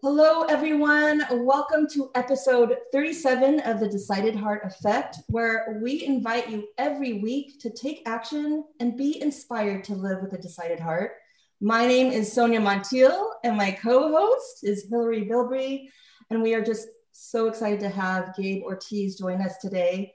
Hello, everyone. Welcome to episode 37 of the Decided Heart Effect, where we invite you every week to take action and be inspired to live with a decided heart. My name is Sonia Montiel, and my co host is Hillary Bilbrey. And we are just so excited to have Gabe Ortiz join us today.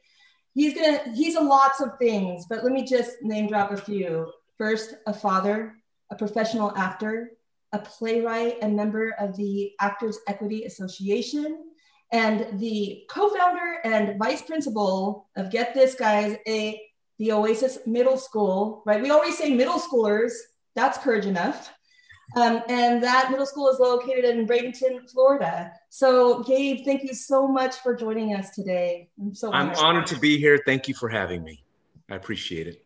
He's gonna, he's a lots of things, but let me just name drop a few. First, a father, a professional actor, a playwright and member of the Actors Equity Association, and the co-founder and vice principal of Get This Guys, a the Oasis Middle School, right? We always say middle schoolers, that's courage enough. Um, and that middle school is located in Bradenton, Florida. So, Gabe, thank you so much for joining us today. I'm so I'm honored to be here. Thank you for having me. I appreciate it.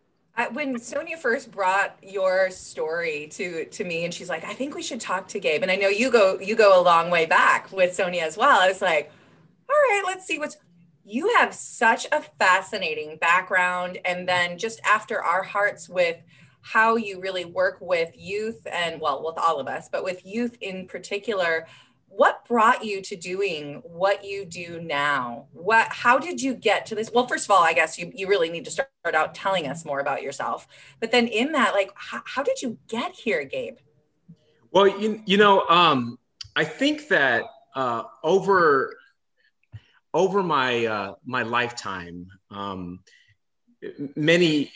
When Sonia first brought your story to to me, and she's like, "I think we should talk to Gabe," and I know you go you go a long way back with Sonia as well. I was like, "All right, let's see what's." You have such a fascinating background, and then just after our hearts with how you really work with youth and well, with all of us, but with youth in particular what brought you to doing what you do now? What how did you get to this well first of all i guess you, you really need to start out telling us more about yourself but then in that like how, how did you get here gabe? Well you, you know um, i think that uh, over over my uh, my lifetime um, many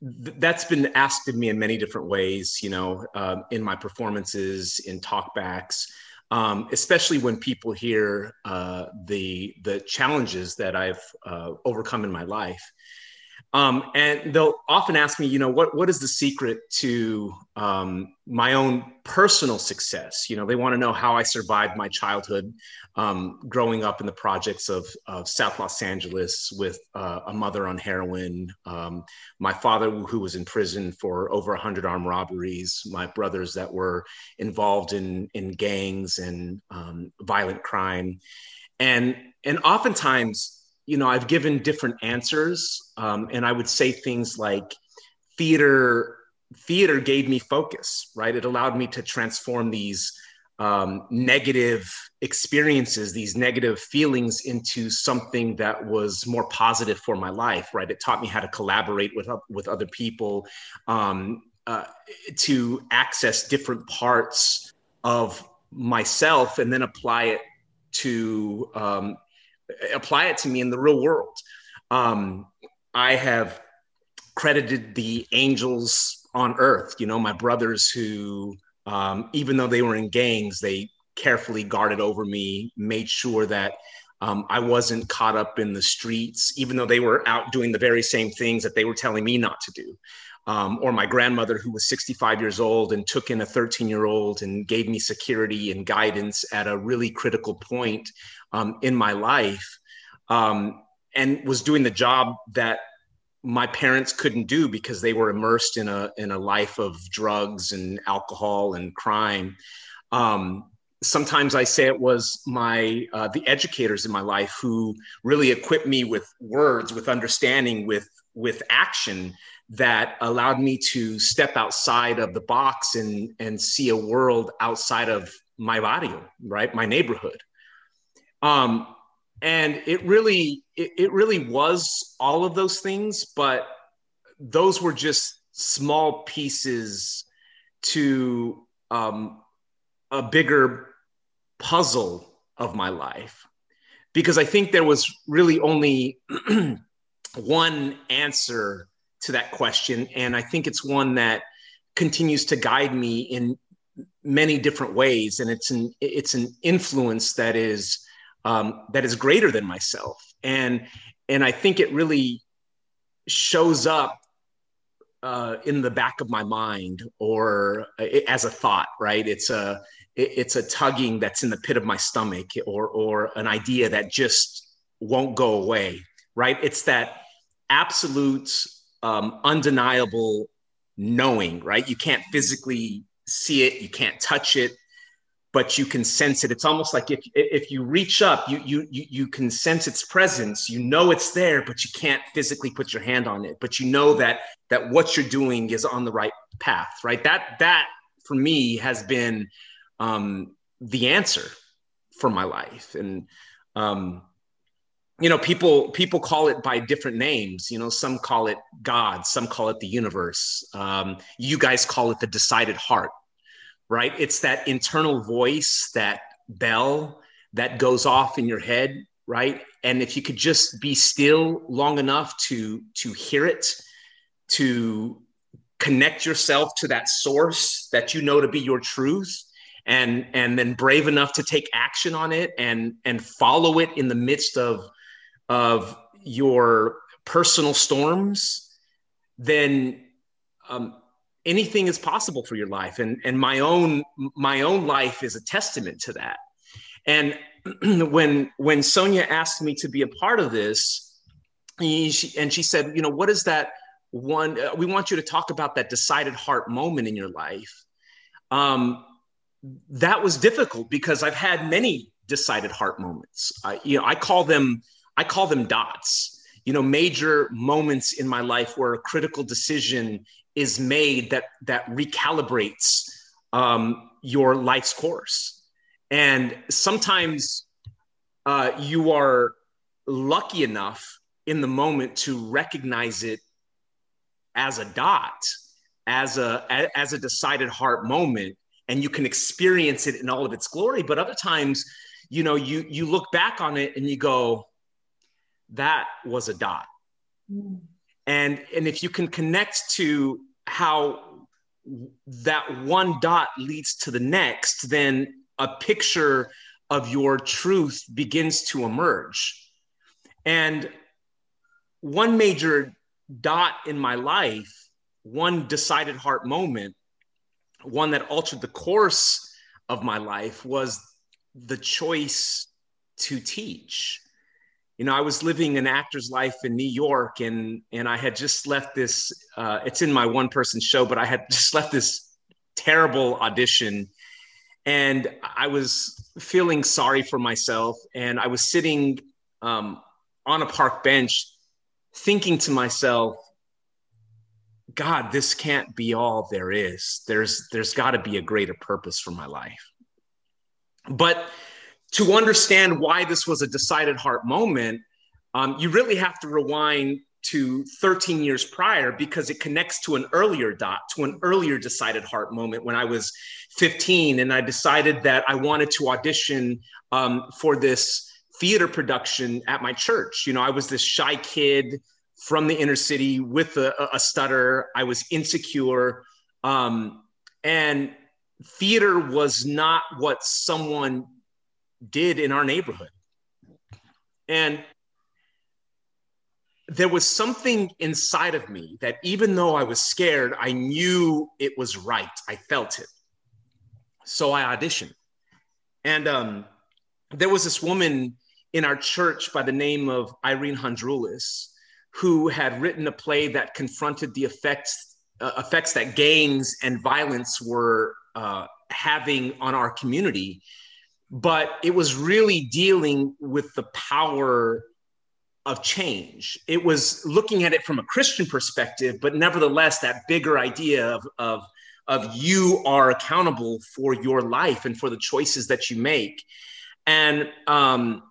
that's been asked of me in many different ways you know uh, in my performances in talkbacks um, especially when people hear uh, the the challenges that I've uh, overcome in my life. Um, and they'll often ask me, you know, what what is the secret to um, my own personal success? You know, they want to know how I survived my childhood, um, growing up in the projects of, of South Los Angeles with uh, a mother on heroin, um, my father who was in prison for over a 100 armed robberies, my brothers that were involved in in gangs and um, violent crime, and and oftentimes you know, I've given different answers, um, and I would say things like theater. Theater gave me focus, right? It allowed me to transform these um, negative experiences, these negative feelings, into something that was more positive for my life, right? It taught me how to collaborate with with other people, um, uh, to access different parts of myself, and then apply it to um, apply it to me in the real world. Um, I have credited the angels on earth, you know, my brothers who, um, even though they were in gangs, they carefully guarded over me, made sure that um, I wasn't caught up in the streets, even though they were out doing the very same things that they were telling me not to do. Um, or my grandmother, who was 65 years old and took in a 13 year old and gave me security and guidance at a really critical point um, in my life um, and was doing the job that my parents couldn't do because they were immersed in a in a life of drugs and alcohol and crime. Um, sometimes I say it was my uh, the educators in my life who really equipped me with words, with understanding, with with action that allowed me to step outside of the box and and see a world outside of my barrio, right, my neighborhood. Um, and it really, it, it really was all of those things, but those were just small pieces to um, a bigger puzzle of my life because I think there was really only one answer to that question. And I think it's one that continues to guide me in many different ways. And it's an, it's an influence that is um, that is greater than myself and and i think it really shows up uh, in the back of my mind or as a thought right it's a it's a tugging that's in the pit of my stomach or or an idea that just won't go away right it's that absolute um, undeniable knowing right you can't physically see it you can't touch it but you can sense it. It's almost like if if you reach up, you you you you can sense its presence. You know it's there, but you can't physically put your hand on it. But you know that that what you're doing is on the right path, right? That that for me has been um, the answer, for my life. And um, you know, people people call it by different names. You know, some call it God, some call it the universe. Um, you guys call it the decided heart, right? It's that internal voice, that bell that goes off in your head, right? And if you could just be still long enough to to hear it, to connect yourself to that source that you know to be your truth and and then brave enough to take action on it and and follow it in the midst of of your personal storms then um, anything is possible for your life. And and my own my own life is a testament to that. And when when sonia asked me to be a part of this he, she, and she said you know what is that one uh, we want you to talk about that decided heart moment in your life. Um, that was difficult because i've had many decided heart moments. I, you know i call them i call them dots you know major moments in my life where a critical decision is made that that recalibrates um, your life's course and sometimes uh, you are lucky enough in the moment to recognize it as a dot, as a as a decided heart moment, and you can experience it in all of its glory. But other times, you know, you you look back on it and you go, that was a dot. Mm. And and if you can connect to how that one dot leads to the next, then a picture of your truth begins to emerge. And one major dot in my life, one decided heart moment, one that altered the course of my life was the choice to teach. You know, I was living an actor's life in New York, and and I had just left this. Uh, it's in my one person show, but I had just left this terrible audition, and I was feeling sorry for myself. And I was sitting um, on a park bench, thinking to myself, God, this can't be all there is. There's there's got to be a greater purpose for my life. But to understand why this was a decided heart moment, um, you really have to rewind to 13 years prior because it connects to an earlier dot, to an earlier decided heart moment when I was 15 and I decided that I wanted to audition um, for this theater production at my church. You know, I was this shy kid from the inner city with a, a stutter. I was insecure. Um, and theater was not what someone did in our neighborhood. And there was something inside of me that even though I was scared, I knew it was right. I felt it. So I auditioned. And um, there was this woman in our church by the name of Irene Handroulis who had written a play that confronted the effects uh, effects that gangs and violence were uh, having on our community but it was really dealing with the power of change. It was looking at it from a christian perspective but nevertheless that bigger idea of, of of you are accountable for your life and for the choices that you make. And um,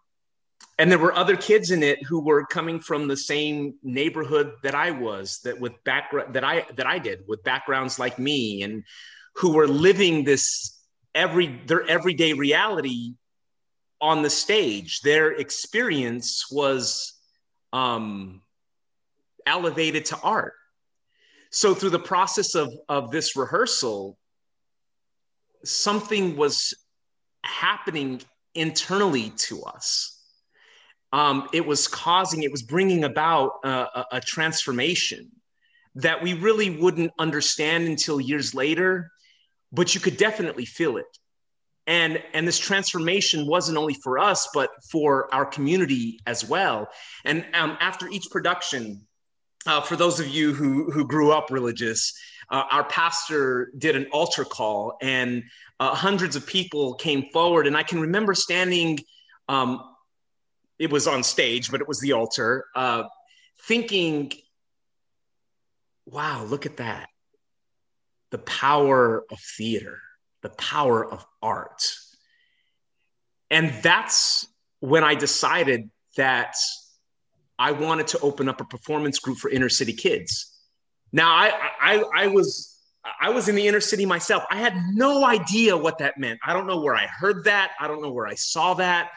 and there were other kids in it who were coming from the same neighborhood that I was that with background that I that I did with backgrounds like me and who were living this every their everyday reality on the stage. Their experience was um, elevated to art. So through the process of of this rehearsal something was happening internally to us. Um, it was causing, it was bringing about a, a transformation that we really wouldn't understand until years later, but you could definitely feel it. And, and this transformation wasn't only for us, but for our community as well. And um, after each production, uh, for those of you who, who grew up religious, uh, our pastor did an altar call and uh, hundreds of people came forward. And I can remember standing um, it was on stage, but it was the altar, uh, thinking, wow, look at that. The power of theater, the power of art. and that's when I decided that I wanted to open up a performance group for inner city kids. Now I, I, I was I was in the inner city myself. I had no idea what that meant. I don't know where I heard that. I don't know where I saw that.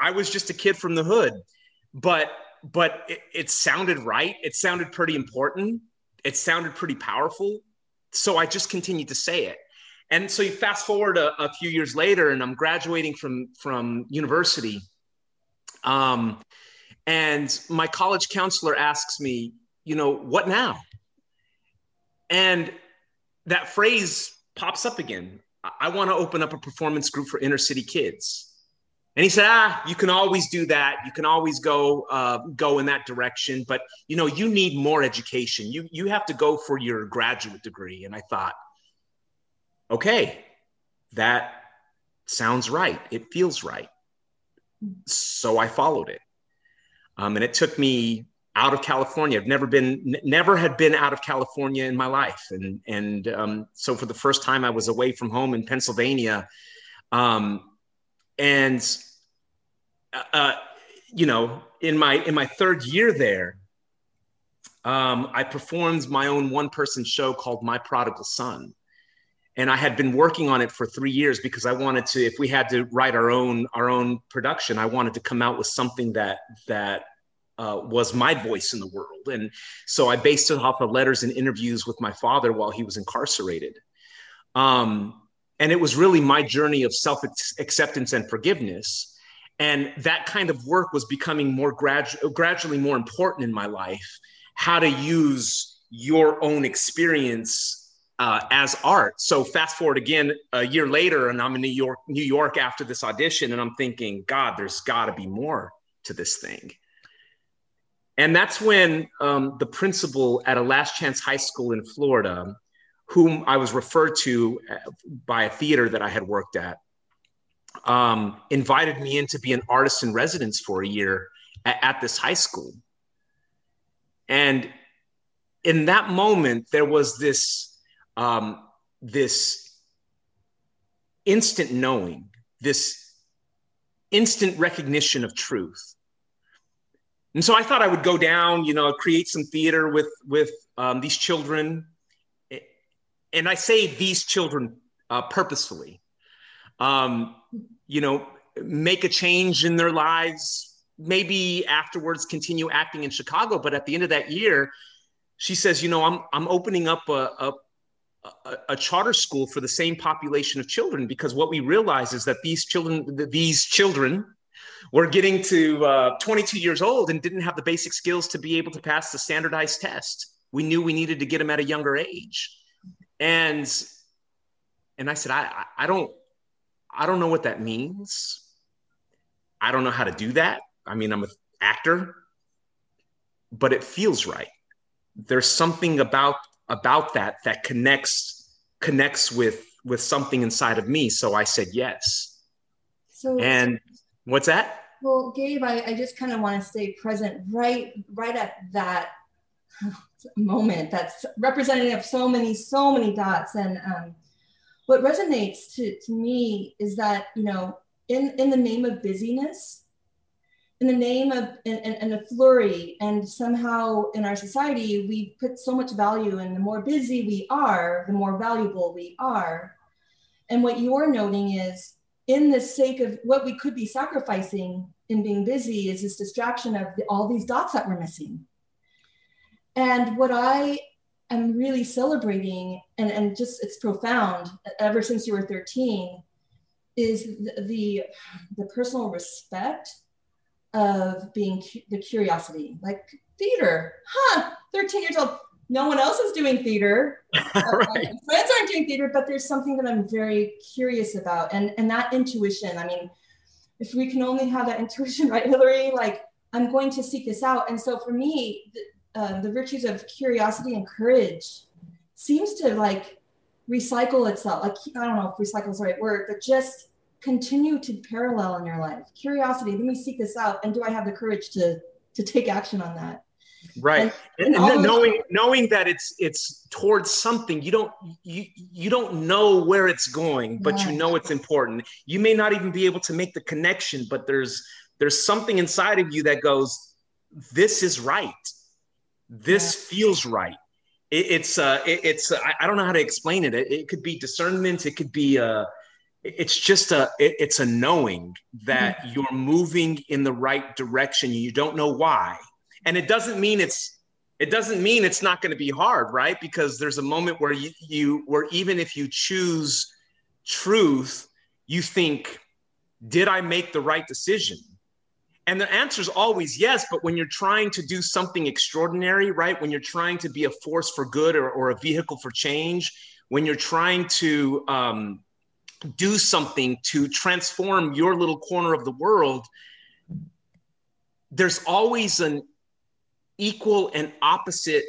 I was just a kid from the hood, but but it, it sounded right. It sounded pretty important. It sounded pretty powerful. So I just continued to say it. And so you fast forward a, a few years later, and I'm graduating from from university. Um, and my college counselor asks me, you know, what now? And that phrase pops up again. I want to open up a performance group for inner city kids. And he said, "Ah, you can always do that. You can always go uh, go in that direction, but you know, you need more education. You you have to go for your graduate degree." And I thought, okay, that sounds right. It feels right. So I followed it, um, and it took me out of California. I've never been, never had been out of California in my life, and and um, so for the first time, I was away from home in Pennsylvania, um, and uh, uh, you know, in my in my third year there, um, I performed my own one person show called My Prodigal Son. And I had been working on it for three years because I wanted to, if we had to write our own our own production, I wanted to come out with something that that uh, was my voice in the world. And so I based it off of letters and interviews with my father while he was incarcerated. Um, and it was really my journey of self acceptance and forgiveness. And that kind of work was becoming more gradu- gradually more important in my life. How to use your own experience uh, as art. So fast forward again a year later, and I'm in New York, New York after this audition, and I'm thinking, God, there's got to be more to this thing. And that's when um, the principal at a last chance high school in Florida, whom I was referred to uh, by a theater that I had worked at, um, invited me in to be an artist in residence for a year at, at this high school. And in that moment, there was this, um, this instant knowing, this instant recognition of truth and so I thought I would go down, you know, create some theater with with um, these children, and I say these children uh, purposefully. Um, you know, make a change in their lives. Maybe afterwards continue acting in Chicago, but at the end of that year, she says, you know, I'm I'm opening up a, a a, charter school for the same population of children because what we realize is that these children these children we're getting to uh, 22 years old and didn't have the basic skills to be able to pass the standardized test. We knew we needed to get them at a younger age. And and I said, I, I don't I don't know what that means. I don't know how to do that. I mean, I'm an actor, but it feels right. There's something about about that that connects connects with with something inside of me. So I said yes. So and What's that? Well, Gabe, I, I just kind of want to stay present right right at that moment that's representative of so many, so many dots. And um, what resonates to, to me is that, you know, in, in the name of busyness, in the name of and, and, a flurry, and somehow in our society, we put so much value in the more busy we are, the more valuable we are. And what you're noting is in the sake of what we could be sacrificing in being busy is this distraction of the, all these dots that we're missing. And what I am really celebrating, and, and just it's profound ever since you were 13, is the, the, the personal respect of being cu- the curiosity, like theater, huh? 13 years old no one else is doing theater. Uh, right. friends aren't doing theater, but there's something that I'm very curious about. And, and that intuition, I mean, if we can only have that intuition, right, Hillary? Like, I'm going to seek this out. And so for me, the, uh, the virtues of curiosity and courage seems to like recycle itself. Like, I don't know if recycle is the right word, but just continue to parallel in your life. Curiosity, let me seek this out. And do I have the courage to, to take action on that? right and, and, and knowing knowing that it's it's towards something you don't you you don't know where it's going but you know it's important you may not even be able to make the connection but there's there's something inside of you that goes this is right this yeah. feels right it, it's uh it, it's uh, I, I, don't know how to explain it. it. it could be discernment it could be uh it's just a it, it's a knowing that mm-hmm. you're moving in the right direction you don't know why and it doesn't mean it's it doesn't mean it's not going to be hard right because there's a moment where you, you where even if you choose truth you think did i make the right decision and the answer is always yes but when you're trying to do something extraordinary right when you're trying to be a force for good or, or a vehicle for change when you're trying to um, do something to transform your little corner of the world there's always an equal and opposite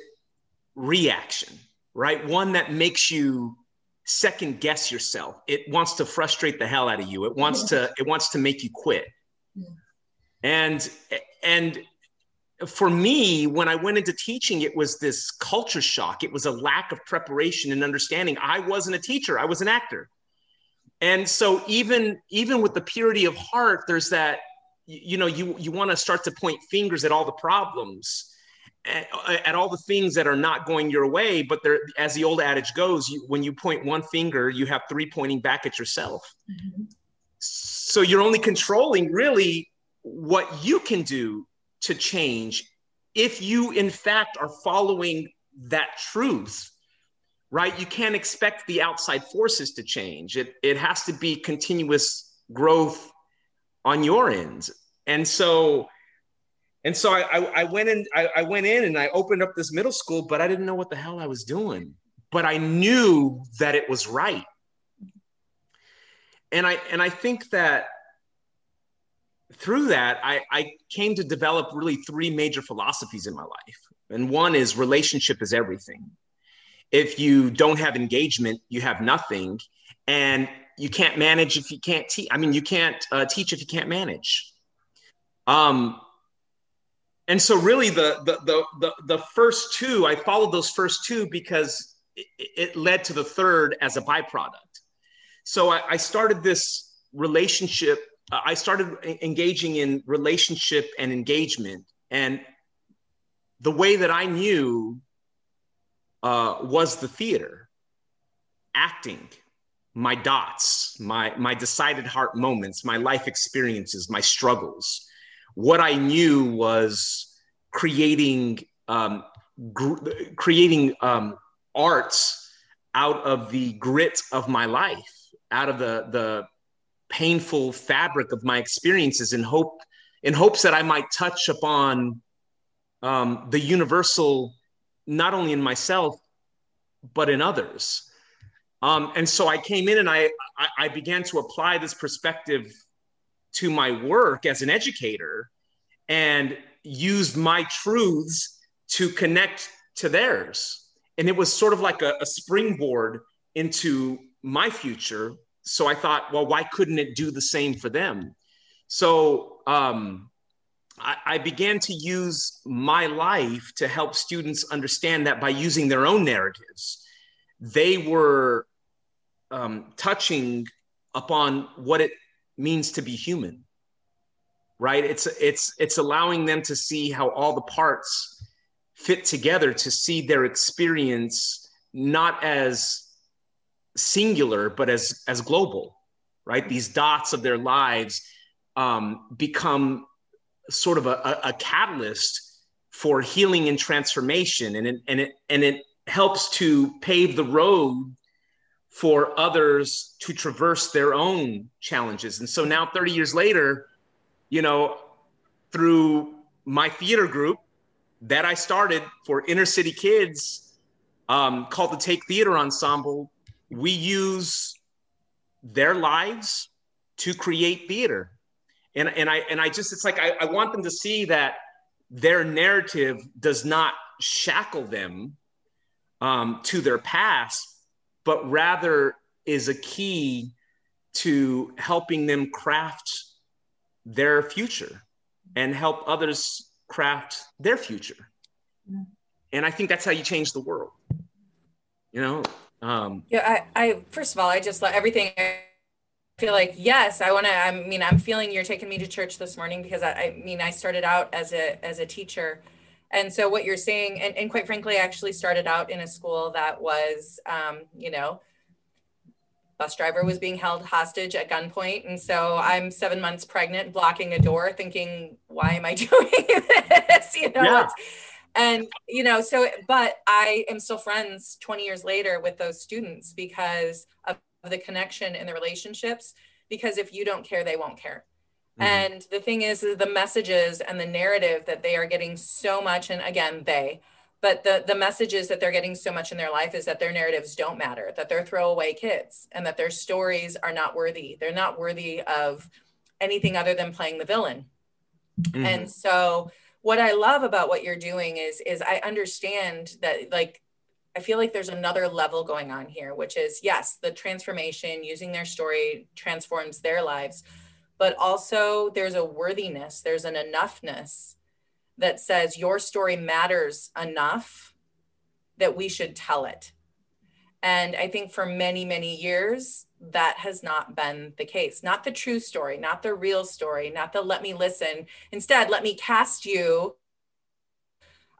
reaction, right? One that makes you second guess yourself. It wants to frustrate the hell out of you. It wants to it wants to make you quit. And and for me, when I went into teaching, it was this culture shock. It was a lack of preparation and understanding. I wasn't a teacher, I was an actor. And so even even with the purity of heart, there's that you know you you want to start to point fingers at all the problems at, at, all the things that are not going your way but there as the old adage goes you, when you point one finger you have three pointing back at yourself mm-hmm. so you're only controlling really what you can do to change if you in fact are following that truth right you can't expect the outside forces to change it it has to be continuous growth on your end and so and so I, I, went in, I went in and I opened up this middle school, but I didn't know what the hell I was doing. But I knew that it was right. And I and I think that through that, I, I came to develop really three major philosophies in my life. And one is relationship is everything. If you don't have engagement, you have nothing. And you can't manage if you can't teach. I mean, you can't uh, teach if you can't manage. Um, and so really the, the the the the, first two i followed those first two because it, it led to the third as a byproduct so I, I started this relationship uh, i started engaging in relationship and engagement. And the way that i knew uh, was the theater acting my dots my my decided heart moments my life experiences my struggles. What I knew was creating um, gr- creating um, arts out of the grit of my life, out of the the painful fabric of my experiences, in hope in hopes that I might touch upon um, the universal, not only in myself but in others. Um, and so I came in and I, I, I began to apply this perspective to my work as an educator and used my truths to connect to theirs. And it was sort of like a, a springboard into my future. So I thought, well, why couldn't it do the same for them? So um, I, I began to use my life to help students understand that by using their own narratives, they were um, touching upon what it means to be human right it's it's it's allowing them to see how all the parts fit together to see their experience not as singular but as as global right? These dots of their lives um, become sort of a, a, catalyst for healing and transformation. And it, and it and it helps to pave the road for others to traverse their own challenges. And so now 30 years later you know, through my theater group that I started for inner city kids um, called the Take Theater Ensemble, we use their lives to create theater. And, and I and I just it's like I, I want them to see that their narrative does not shackle them um, to their past, but rather is a key to helping them craft their future and help others craft their future. Yeah. And I think that's how you change the world. You know? Um, yeah, I, I, first of all, I just love everything. I feel like, yes, I want to, I mean, I'm feeling you're taking me to church this morning because I, I mean, I started out as a, as a teacher. And so what you're saying, and, and quite frankly, I actually started out in a school that was, um, you know, bus driver was being held hostage at gunpoint and so i'm seven months pregnant blocking a door thinking why am i doing this you know yeah. And you know so but i am still friends 20 years later with those students because of the connection and the relationships because if you don't care they won't care mm-hmm. and the thing is, is the messages and the narrative that they are getting so much and again they but the the messages that they're getting so much in their life is that their narratives don't matter that they're throwaway kids and that their stories are not worthy they're not worthy of anything other than playing the villain mm-hmm. and so what i love about what you're doing is is i understand that like i feel like there's another level going on here which is yes the transformation using their story transforms their lives but also there's a worthiness there's an enoughness that says your story matters enough that we should tell it. And I think for many, many years, that has not been the case. Not the true story, not the real story, not the let me listen. Instead, let me cast you.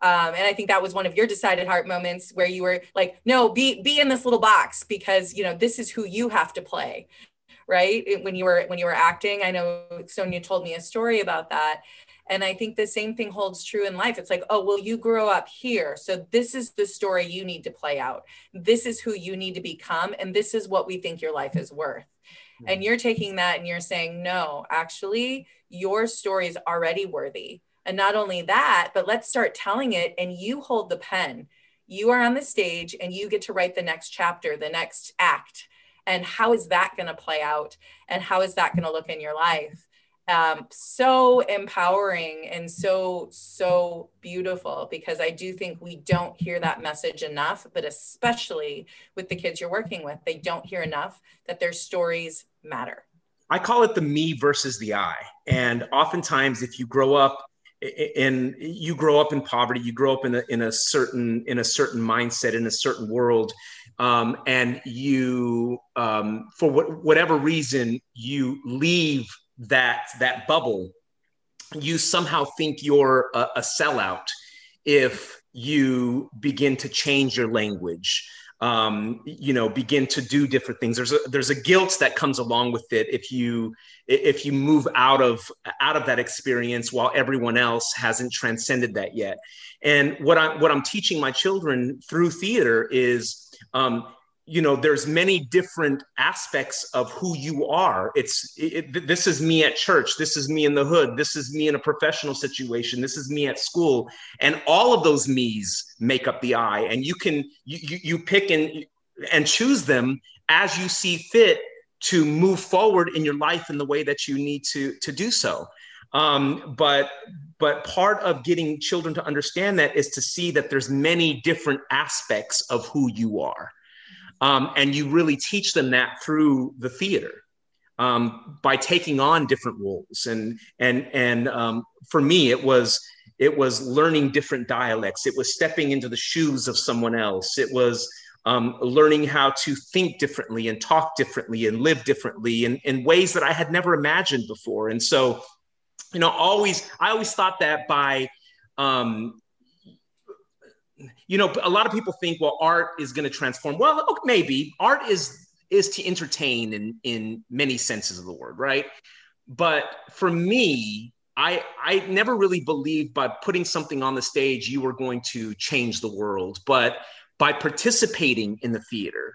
Um, and I think that was one of your decided heart moments where you were like, no, be be in this little box because you know this is who you have to play, right? When you were when you were acting, I know Sonia told me a story about that, and I think the same thing holds true in life. It's like, oh, well, you grow up here. So this is the story you need to play out. This is who you need to become. And this is what we think your life is worth. Hmm. And you're taking that and you're saying, no, actually, your story is already worthy. And not only that, but let's start telling it and you hold the pen. You are on the stage and you get to write the next chapter, the next act. And how is that going to play out? And how is that going to look in your life? Um, so empowering and so so beautiful because i do think we don't hear that message enough but especially with the kids you're working with they don't hear enough that their stories matter. I call it the me versus the i. And oftentimes if you grow up and you grow up in poverty you grow up in a, in a certain in a certain mindset in a certain world um, and you um, for what, whatever reason you leave that that bubble, you somehow think you're a, a sellout if you begin to change your language um, you know begin to do different things. There's a there's a guilt that comes along with it if you if you move out of out of that experience while everyone else hasn't transcended that yet. And what i'm what i'm teaching my children through theater is um, you know there's many different aspects of who you are. It's it, this is me at church. This is me in the hood. This is me in a professional situation. This is me at school. And all of those me's make up the i. And you can you, you pick and and choose them as you see fit to move forward in your life in the way that you need to to do so. Um, but but part of getting children to understand that is to see that there's many different aspects of who you are um, and you really teach them that through the theater um, by taking on different roles. And and and um, for me, it was it was learning different dialects. It was stepping into the shoes of someone else. It was um, learning how to think differently and talk differently and live differently in, in ways that I had never imagined before. And so, you know, always I always thought that by um, you know, a lot of people think, well, art is going to transform. Well, maybe art is is to entertain in in many senses of the word, right? But for me, I I never really believed by putting something on the stage you were going to change the world, but by participating in the theater,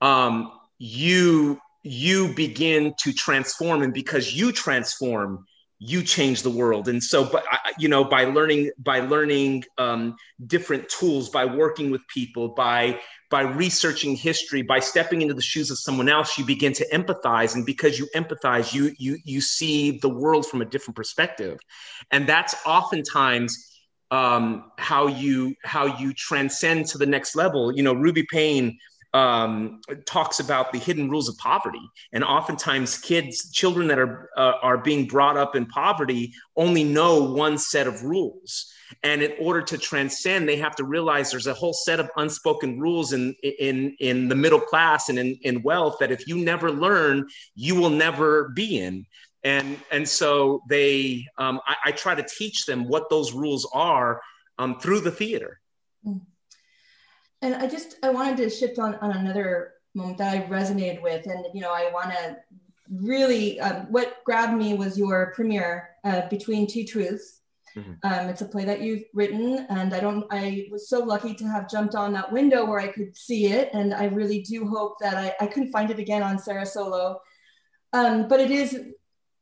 um, you you begin to transform, and because you transform, you change the world. And so but you know by learning by learning um, different tools by working with people by by researching history by stepping into the shoes of someone else you begin to empathize. And because you empathize you you you see the world from a different perspective. And that's oftentimes um, how you how you transcend to the next level. You know ruby payne um, talks about the hidden rules of poverty, and oftentimes kids, children that are uh, are being brought up in poverty, only know one set of rules. And in order to transcend, they have to realize there's a whole set of unspoken rules in in in the middle class and in, in wealth that if you never learn, you will never be in. And and so they, um, I, I, try to teach them what those rules are um, through the theater. And I just I wanted to shift on on another moment that I resonated with, and you know I want to really um, what grabbed me was your premiere uh, between two truths. Mm-hmm. Um, it's a play that you've written, and I don't. I was so lucky to have jumped on that window where I could see it, and I really do hope that I, I couldn't find it again on Sarah Solo. Um, but it is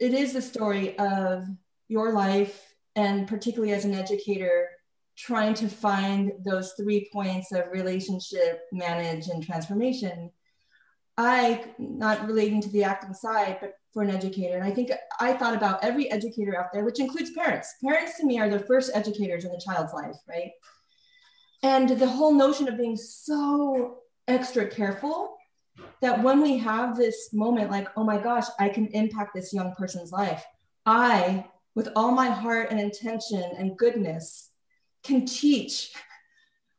it is the story of your life, and particularly as an educator, trying to find those three points of relationship, manage, and transformation. I, not relating to the acting side, but for an educator, and I think I thought about every educator out there, which includes parents. Parents to me are the first educators in the child's life, right? And the whole notion of being so extra careful that when we have this moment, like, oh my gosh, I can impact this young person's life, I, with all my heart and intention and goodness, can teach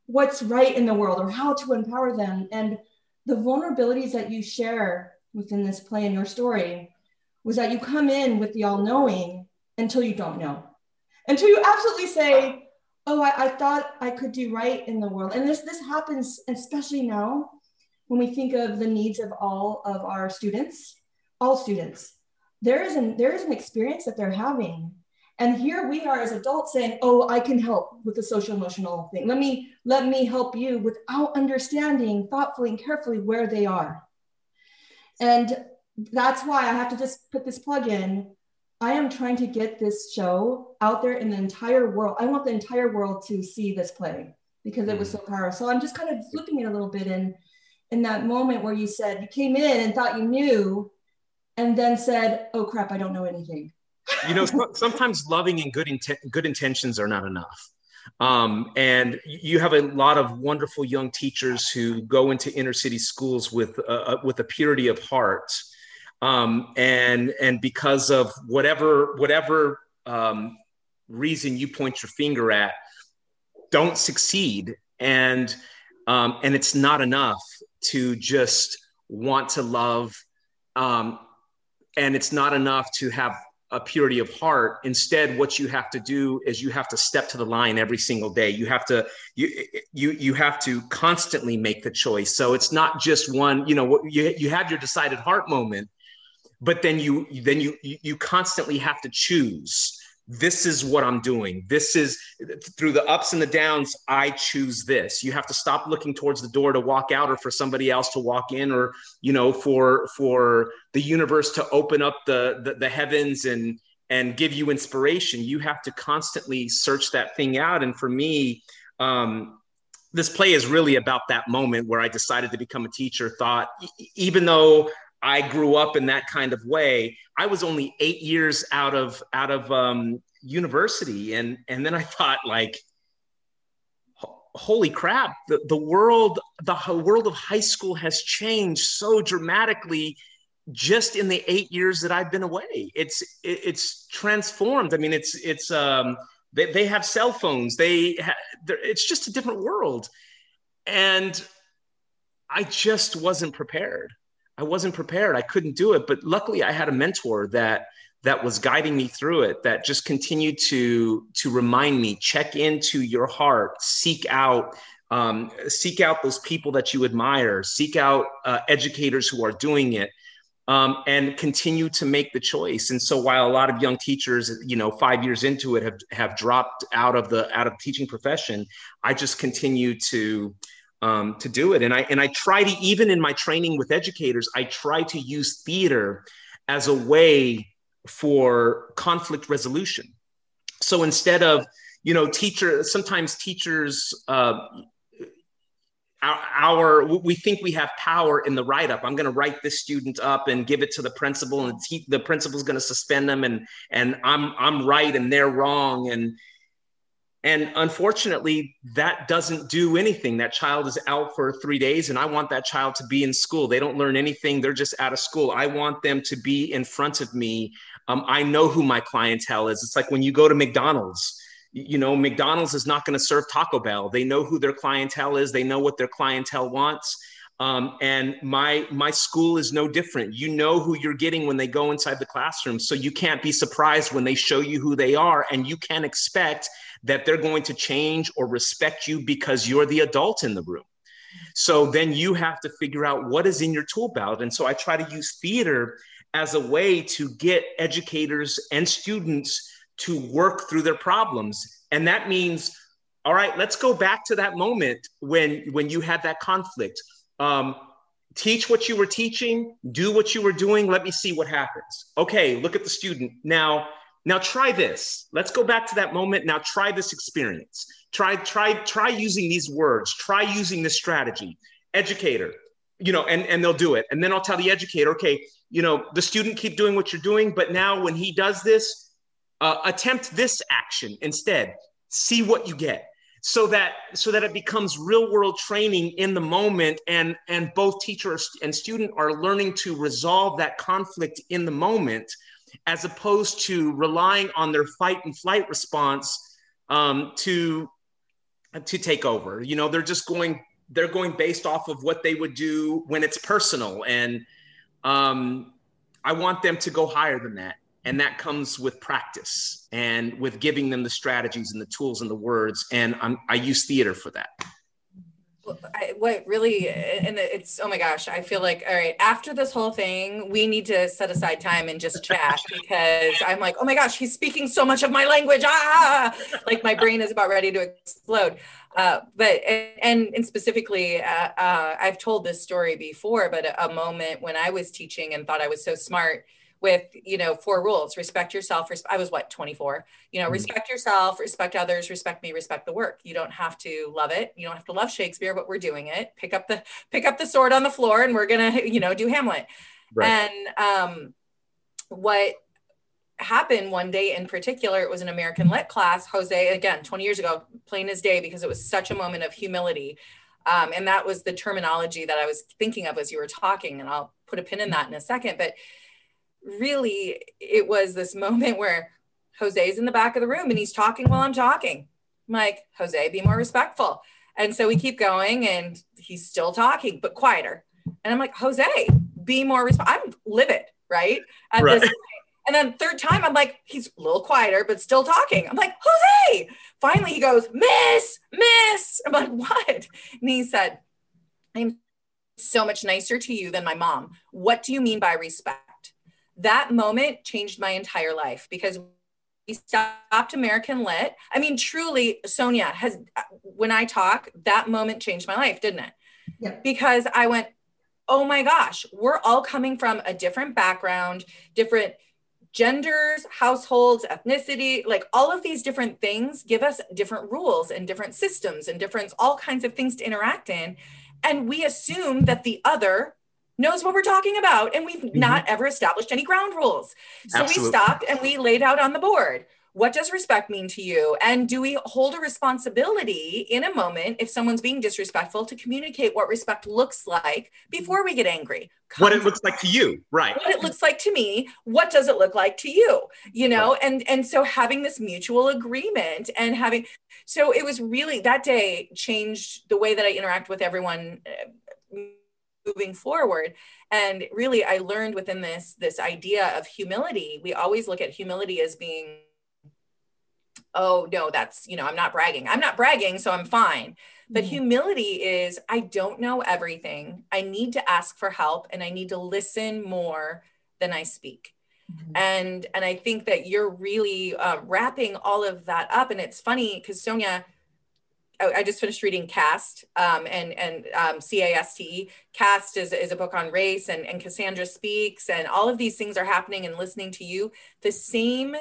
what's right in the world or how to empower them. And the vulnerabilities that you share within this play and your story was that you come in with the all knowing until you don't know, until you absolutely say, Oh, I, I, thought I could do right in the world. And this, this happens, especially now when we think of the needs of all of our students, all students. There is an, there is an experience that they're having and here we are as adults saying, "Oh, I can help with the social emotional thing. Let me let me help you without understanding thoughtfully and carefully where they are." And that's why I have to just put this plug in. I am trying to get this show out there in the entire world. I want the entire world to see this play because it was so mm. powerful. So I'm just kind of flipping it a little bit in in that moment where you said you came in and thought you knew and then said, "Oh crap, I don't know anything." You know, sometimes loving and good inten- good intentions are not enough. Um, and you have a lot of wonderful young teachers who go into inner city schools with uh, with a purity of heart, um, and and because of whatever whatever um, reason you point your finger at, don't succeed, and um, and it's not enough to just want to love, um, and it's not enough to have a purity of heart. Instead what you have to do is you have to step to the line every single day. You have to you you you have to constantly make the choice. So it's not just one you know you, you have your decided heart moment but then you then you you constantly have to choose this is what I'm doing. This is through the ups and the downs. I choose this. You have to stop looking towards the door to walk out, or for somebody else to walk in, or you know, for for the universe to open up the the, the heavens and and give you inspiration. You have to constantly search that thing out. And for me, um, this play is really about that moment where I decided to become a teacher. Thought, even though I grew up in that kind of way. I was only eight years out of out of um, university, and and then I thought like, holy crap, the, the world the world of high school has changed so dramatically just in the eight years that I've been away. It's it, it's transformed. I mean, it's it's um, they, they have cell phones. They ha- it's just a different world, and I just wasn't prepared. I wasn't prepared. I couldn't do it. But luckily, I had a mentor that that was guiding me through it. That just continued to to remind me: check into your heart, seek out. Um, seek out those people that you admire, seek out uh, educators who are doing it, um, and continue to make the choice. And so, while a lot of young teachers, you know, five years into it, have have dropped out of the out of teaching profession, I just continue to um, to do it. And I and I try to even in my training with educators, I try to use theater as a way for conflict resolution. So instead of you know teacher, sometimes teachers. Uh, our, our, we think we have power in the write up. I'm going to write this student up and give it to the principal, and the, the principal's going to suspend them, and and I'm I'm right and they're wrong, and and unfortunately, that doesn't do anything. That child is out for three days, and I want that child to be in school. They don't learn anything, they're just out of school. I want them to be in front of me. Um, I know who my clientele is. It's like when you go to McDonald's, you know, McDonald's is not going to serve Taco Bell. They know who their clientele is, they know what their clientele wants. Um, and my my school is no different. You know who you're getting when they go inside the classroom, so you can't be surprised when they show you who they are, and you can expect that they're going to change or respect you because you're the adult in the room. So then you have to figure out what is in your tool belt. And so I try to use theater as a way to get educators and students to work through their problems. And that means, all right, let's go back to that moment when when you had that conflict. Um, teach what you were teaching, do what you were doing. Let me see what happens. Okay, look at the student now now try this. Let's go back to that moment. Now try this experience. Try, try, try using these words. Try using this strategy. Educator, you know, and, and they'll do it. And then I'll tell the educator, okay, you know, the student keep doing what you're doing, but now when he does this, uh, attempt this action instead. See what you get so that so that it becomes real world training in the moment and and both teacher and student are learning to resolve that conflict in the moment as opposed to relying on their fight and flight response um, to to take over. You know, they're just going they're going based off of what they would do when it's personal, and um, I want them to go higher than that. And that comes with practice and with giving them the strategies and the tools and the words. And I'm, I use theater for that. I, what really and it's oh my gosh i feel like all right after this whole thing we need to set aside time and just chat because i'm like oh my gosh he's speaking so much of my language ah like my brain is about ready to explode uh, but and and specifically uh, uh, i've told this story before but a, a moment when i was teaching and thought i was so smart with you know four rules respect yourself i was what 24 you know mm-hmm. respect yourself respect others respect me respect the work. You don't have to love it. You don't have to love shakespeare but we're doing it. Pick up the pick up the sword on the floor and we're gonna you know do hamlet. Right. and um what happened one day in particular it was an american lit class. Jose again 20 years ago plain as day because it was such a moment of humility. Um, and that was the terminology that i was thinking of as you were talking and i'll put a pin in that in a second. But really it was this moment where Jose's in the back of the room and he's talking while I'm talking. I'm like, Jose, be more respectful. And so we keep going and he's still talking, but quieter. And I'm like, Jose, be more respectful. I'm livid, right? At right. this point. And then third time, I'm like, he's a little quieter, but still talking. I'm like, Jose. Finally, he goes, Miss, Miss. I'm like, what? And he said, I'm so much nicer to you than my mom. What do you mean by respect? That moment changed my entire life because we stopped American Lit. I mean, truly, Sonia has, when I talk, that moment changed my life, didn't it? Yeah. Because I went, oh my gosh, we're all coming from a different background, different genders, households, ethnicity, like all of these different things give us different rules and different systems and different, all kinds of things to interact in. And we assume that the other knows what we're talking about and we've mm-hmm. not ever established any ground rules so Absolutely. we stopped and we laid out on the board what does respect mean to you and do we hold a responsibility in a moment if someone's being disrespectful to communicate what respect looks like before we get angry Come what it looks like to you right what it looks like to me what does it look like to you you know right. and and so having this mutual agreement and having so it was really that day changed the way that i interact with everyone uh, moving forward. And really i learned within this this idea of humility. We always look at humility as being oh no that's you know i'm not bragging. I'm not bragging so i'm fine. But mm-hmm. humility is i don't know everything. I need to ask for help and i need to listen more than i speak. Mm-hmm. and and i think that you're really uh, wrapping all of that up. And it's funny because sonia I just finished reading Caste um, and and um, C A S T E. Caste is, is a book on race, and and Cassandra speaks, and all of these things are happening. And listening to you, the same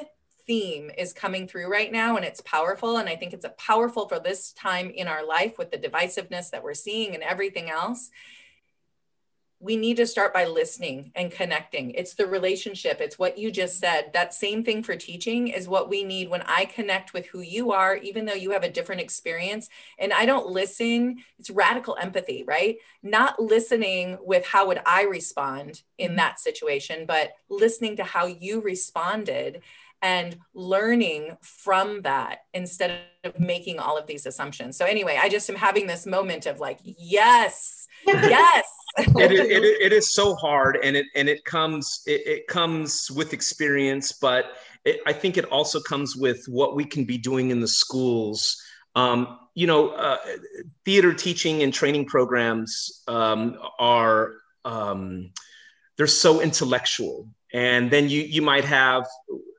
theme is coming through right now, and it's powerful. And I think it's a powerful for this time in our life with the divisiveness that we're seeing and everything else. We need to start by listening and connecting. It's the relationship. It's what you just said. That same thing for teaching is what we need when I connect with who you are, even though you have a different experience. And I don't listen, it's radical empathy, right? Not listening with how would I respond in that situation, but listening to how you responded and learning from that instead of making all of these assumptions. So, anyway, I just am having this moment of like, yes, yes. it, is, it, it is so hard and it and it comes it, it comes with experience but it, i think it also comes with what we can be doing in the schools um, you know uh, theater teaching and training programs um, are um, they're so intellectual and then you you might have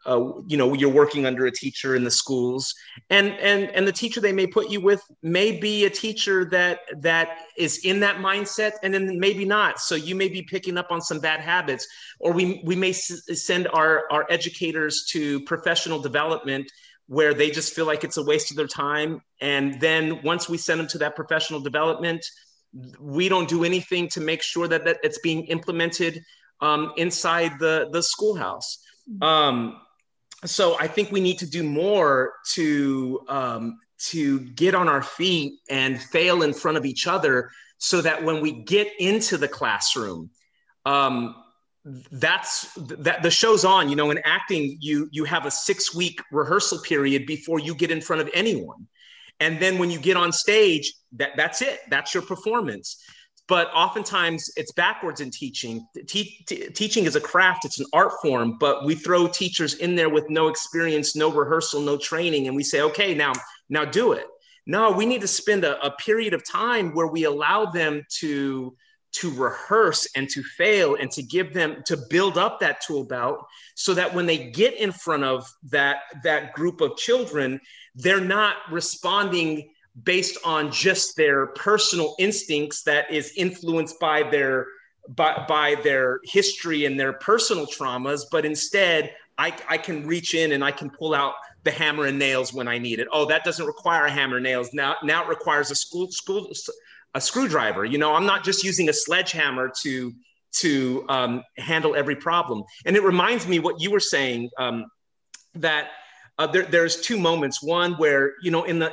uh, you know you're working under a teacher in the schools. And and and the teacher they may put you with may be a teacher that that is in that mindset and then maybe not. So you may be picking up on some bad habits or we we may s- send our our educators to professional development where they just feel like it's a waste of their time. And then once we send them to that professional development we don't do anything to make sure that, that it's being implemented um, inside the the schoolhouse um, so I think we need to do more to um, to get on our feet and fail in front of each other, so that when we get into the classroom, um, that's that the show's on. You know, in acting, you you have a six week rehearsal period before you get in front of anyone, and then when you get on stage, that that's it. That's your performance but oftentimes it's backwards in teaching. Te- te- teaching is a craft, it's an art form, but we throw teachers in there with no experience, no rehearsal, no training, and we say, okay, now, now do it. No, we need to spend a, a period of time where we allow them to to rehearse and to fail and to give them to build up that tool belt so that when they get in front of that that group of children they're not responding based on just their personal instincts that is influenced by their by, by their history and their personal traumas but instead I, I can reach in and i can pull out the hammer and nails when i need it. Oh that doesn't require a hammer and nails. Now now it requires a school school a screwdriver. You know i'm not just using a sledgehammer to to um, handle every problem. And it reminds me what you were saying um, that uh, there, there's two moments. One where you know in the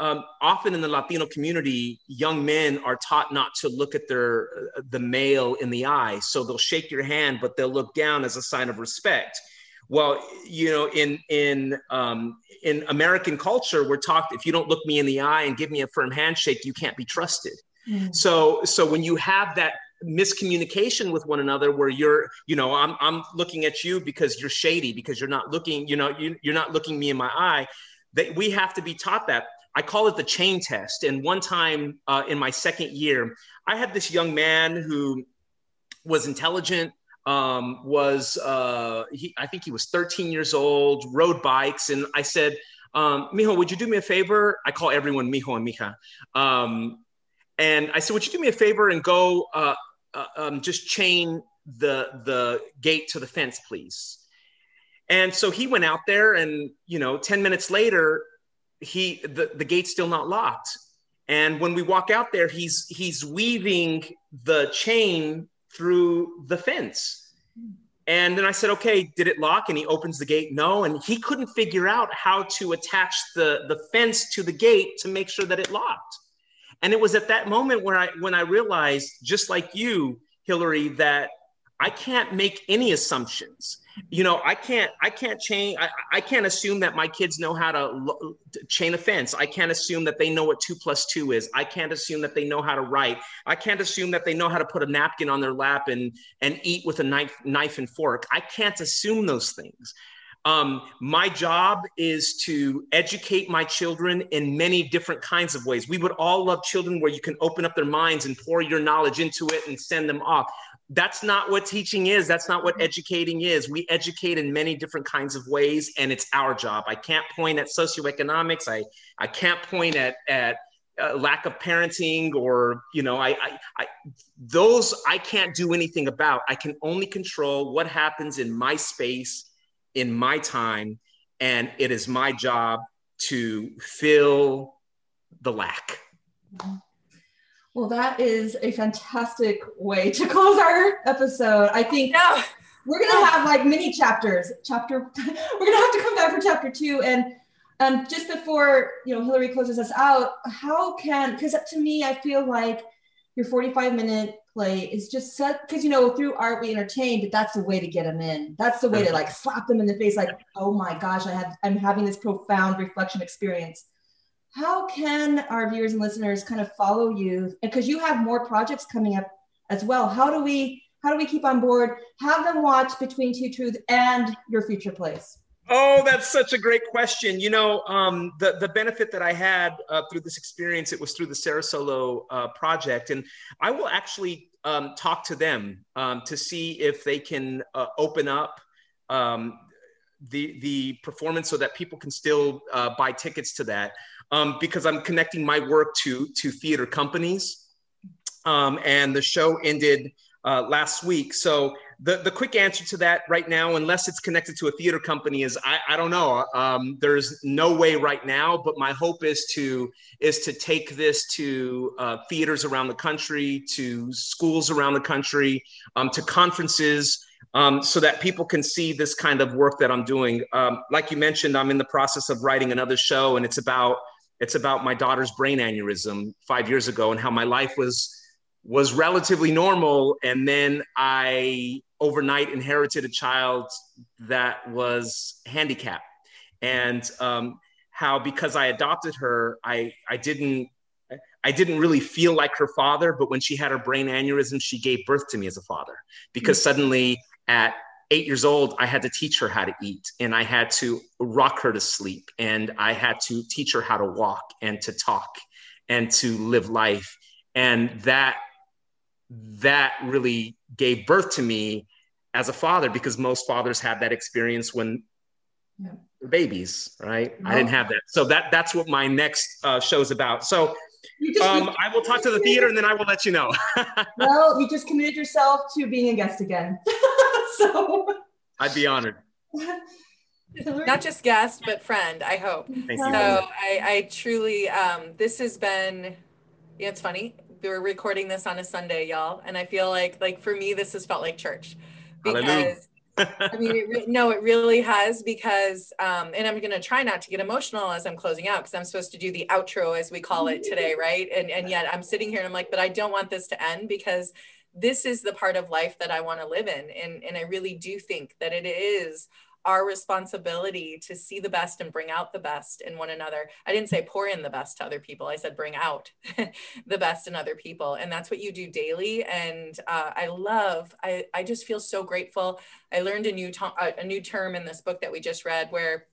um, often in the Latino community, young men are taught not to look at their uh, the male in the eye. So they'll shake your hand, but they'll look down as a sign of respect. Well, you know, in in um, in American culture, we're taught if you don't look me in the eye and give me a firm handshake, you can't be trusted. Mm-hmm. So so when you have that miscommunication with one another where you're you know i'm i'm looking at you because you're shady because you're not looking you know you, you're not looking me in my eye that we have to be taught that I call it the chain test. And one time uh, in my second year, I had this young man who was intelligent, um, was uh, he, I think he was 13 years old, rode bikes, and I said, um, "Mijo, would you do me a favor?" I call everyone Mijo and Mija, um, and I said, "Would you do me a favor and go uh, uh, um, just chain the the gate to the fence, please?" And so he went out there, and you know, 10 minutes later, he the, the gate's still not locked. And when we walk out there he's he's weaving the chain through the fence. And then i said okay did it lock? And he opens the gate no. And he couldn't figure out how to attach the the fence to the gate to make sure that it locked. And it was at that moment where i when i realized just like you hillary that i can't make any assumptions. You know i can't i can't change I, I can't assume that my kids know how to chain a fence. I can't assume that they know what two plus two is. I can't assume that they know how to write. I can't assume that they know how to put a napkin on their lap and and eat with a knife knife and fork. I can't assume those things. Um, my job is to educate my children in many different kinds of ways. We would all love children where you can open up their minds and pour your knowledge into it and send them off that's not what teaching is. That's not what educating is. We educate in many different kinds of ways and it's our job. I can't point at socioeconomics. I i can't point at at uh, lack of parenting or you know I, I i those i can't do anything about. I can only control what happens in my space in my time and it is my job to fill the lack Well, that is a fantastic way to close our episode. I think No. we're gonna have like mini chapters. Chapter we're gonna have to come back for chapter two. And um, just before you know Hillary closes us out, how can because to me I feel like your 45 minute play is just set because you know through art we entertain, but that's the way to get them in. That's the way to like slap them in the face, like oh my gosh, I have I'm having this profound reflection experience. How can our viewers and listeners kind of follow you? Because you have more projects coming up as well. How do we how do we keep on board? Have them watch Between Two Truths and your future plays. Oh, that's such a great question. You know, um, the the benefit that I had uh, through this experience, it was through the Sarah Solo uh, project, and I will actually um, talk to them um, to see if they can uh, open up um, the the performance so that people can still uh, buy tickets to that. Um, because I'm connecting my work to to theater companies, um, and the show ended uh, last week. So the, the quick answer to that right now, unless it's connected to a theater company, is I, I don't know. Um, there's no way right now, but my hope is to is to take this to uh, theaters around the country, to schools around the country, um, to conferences. Um, so that people can see this kind of work that I'm doing. Um, like you mentioned, I'm in the process of writing another show, and it's about it's about my daughter's brain aneurysm five years ago and how my life was was relatively normal. And then i overnight inherited a child that was handicapped. And um, how because i adopted her i i didn't i didn't really feel like her father but when she had her brain aneurysm she gave birth to me as a father. Because suddenly at eight years old i had to teach her how to eat and i had to rock her to sleep and i had to teach her how to walk and to talk and to live life. And that that really gave birth to me as a father because most fathers have that experience when Yeah. they're babies right? I didn't have that. So that that's what my next uh, show is about. So just, um, i will talk to the theater and then i will let you know. Well, you just committed yourself to being a guest again. so i'd be honored Not just guest, but friend, I hope. thank So you I, I truly, um, this has been, yeah, it's funny. We were recording this on a Sunday, y'all, and I feel like, like for me, this has felt like church Hallelujah. because I mean, it re- no, it really has because, um, and I'm gonna try not to get emotional as I'm closing out because I'm supposed to do the outro as we call it today, right? And and yet I'm sitting here and I'm like, but I don't want this to end because this is the part of life that I want to live in, and and I really do think that it is our responsibility to see the best and bring out the best in one another. I didn't say pour in the best to other people. I said bring out the best in other people, and that's what you do daily. And uh, I love. I I just feel so grateful. I learned a new to- a a new term in this book that we just read where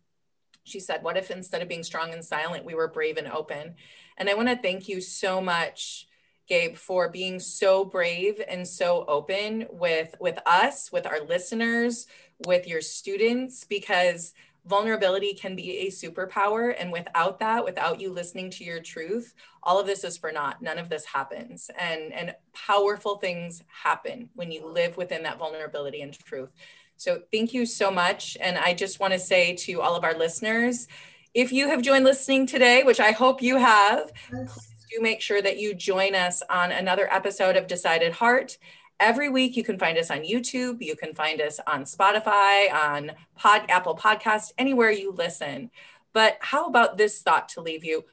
she said, What if instead of being strong and silent, we were brave and open? And I want to thank you so much. Gabe, for being so brave and so open with with us, with our listeners, with your students, because vulnerability can be a superpower. And without that, without you listening to your truth, all of this is for naught. None of this happens. And and powerful things happen when you live within that vulnerability and truth. So thank you so much. And I just want to say to all of our listeners, if you have joined listening today, which I hope you have, do make sure that you join us on another episode of Decided Heart. Every week, you can find us on YouTube. You can find us on Spotify, on Pod, Apple Podcast, anywhere you listen. But how about this thought to leave you?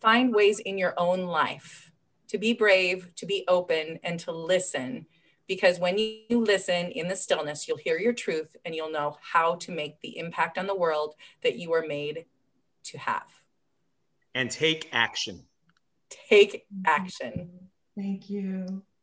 Find ways in your own life to be brave, to be open, and to listen. Because when you listen in the stillness, you'll hear your truth and you'll know how to make the impact on the world that you were made to have. and take action Take mm-hmm. action. Thank you.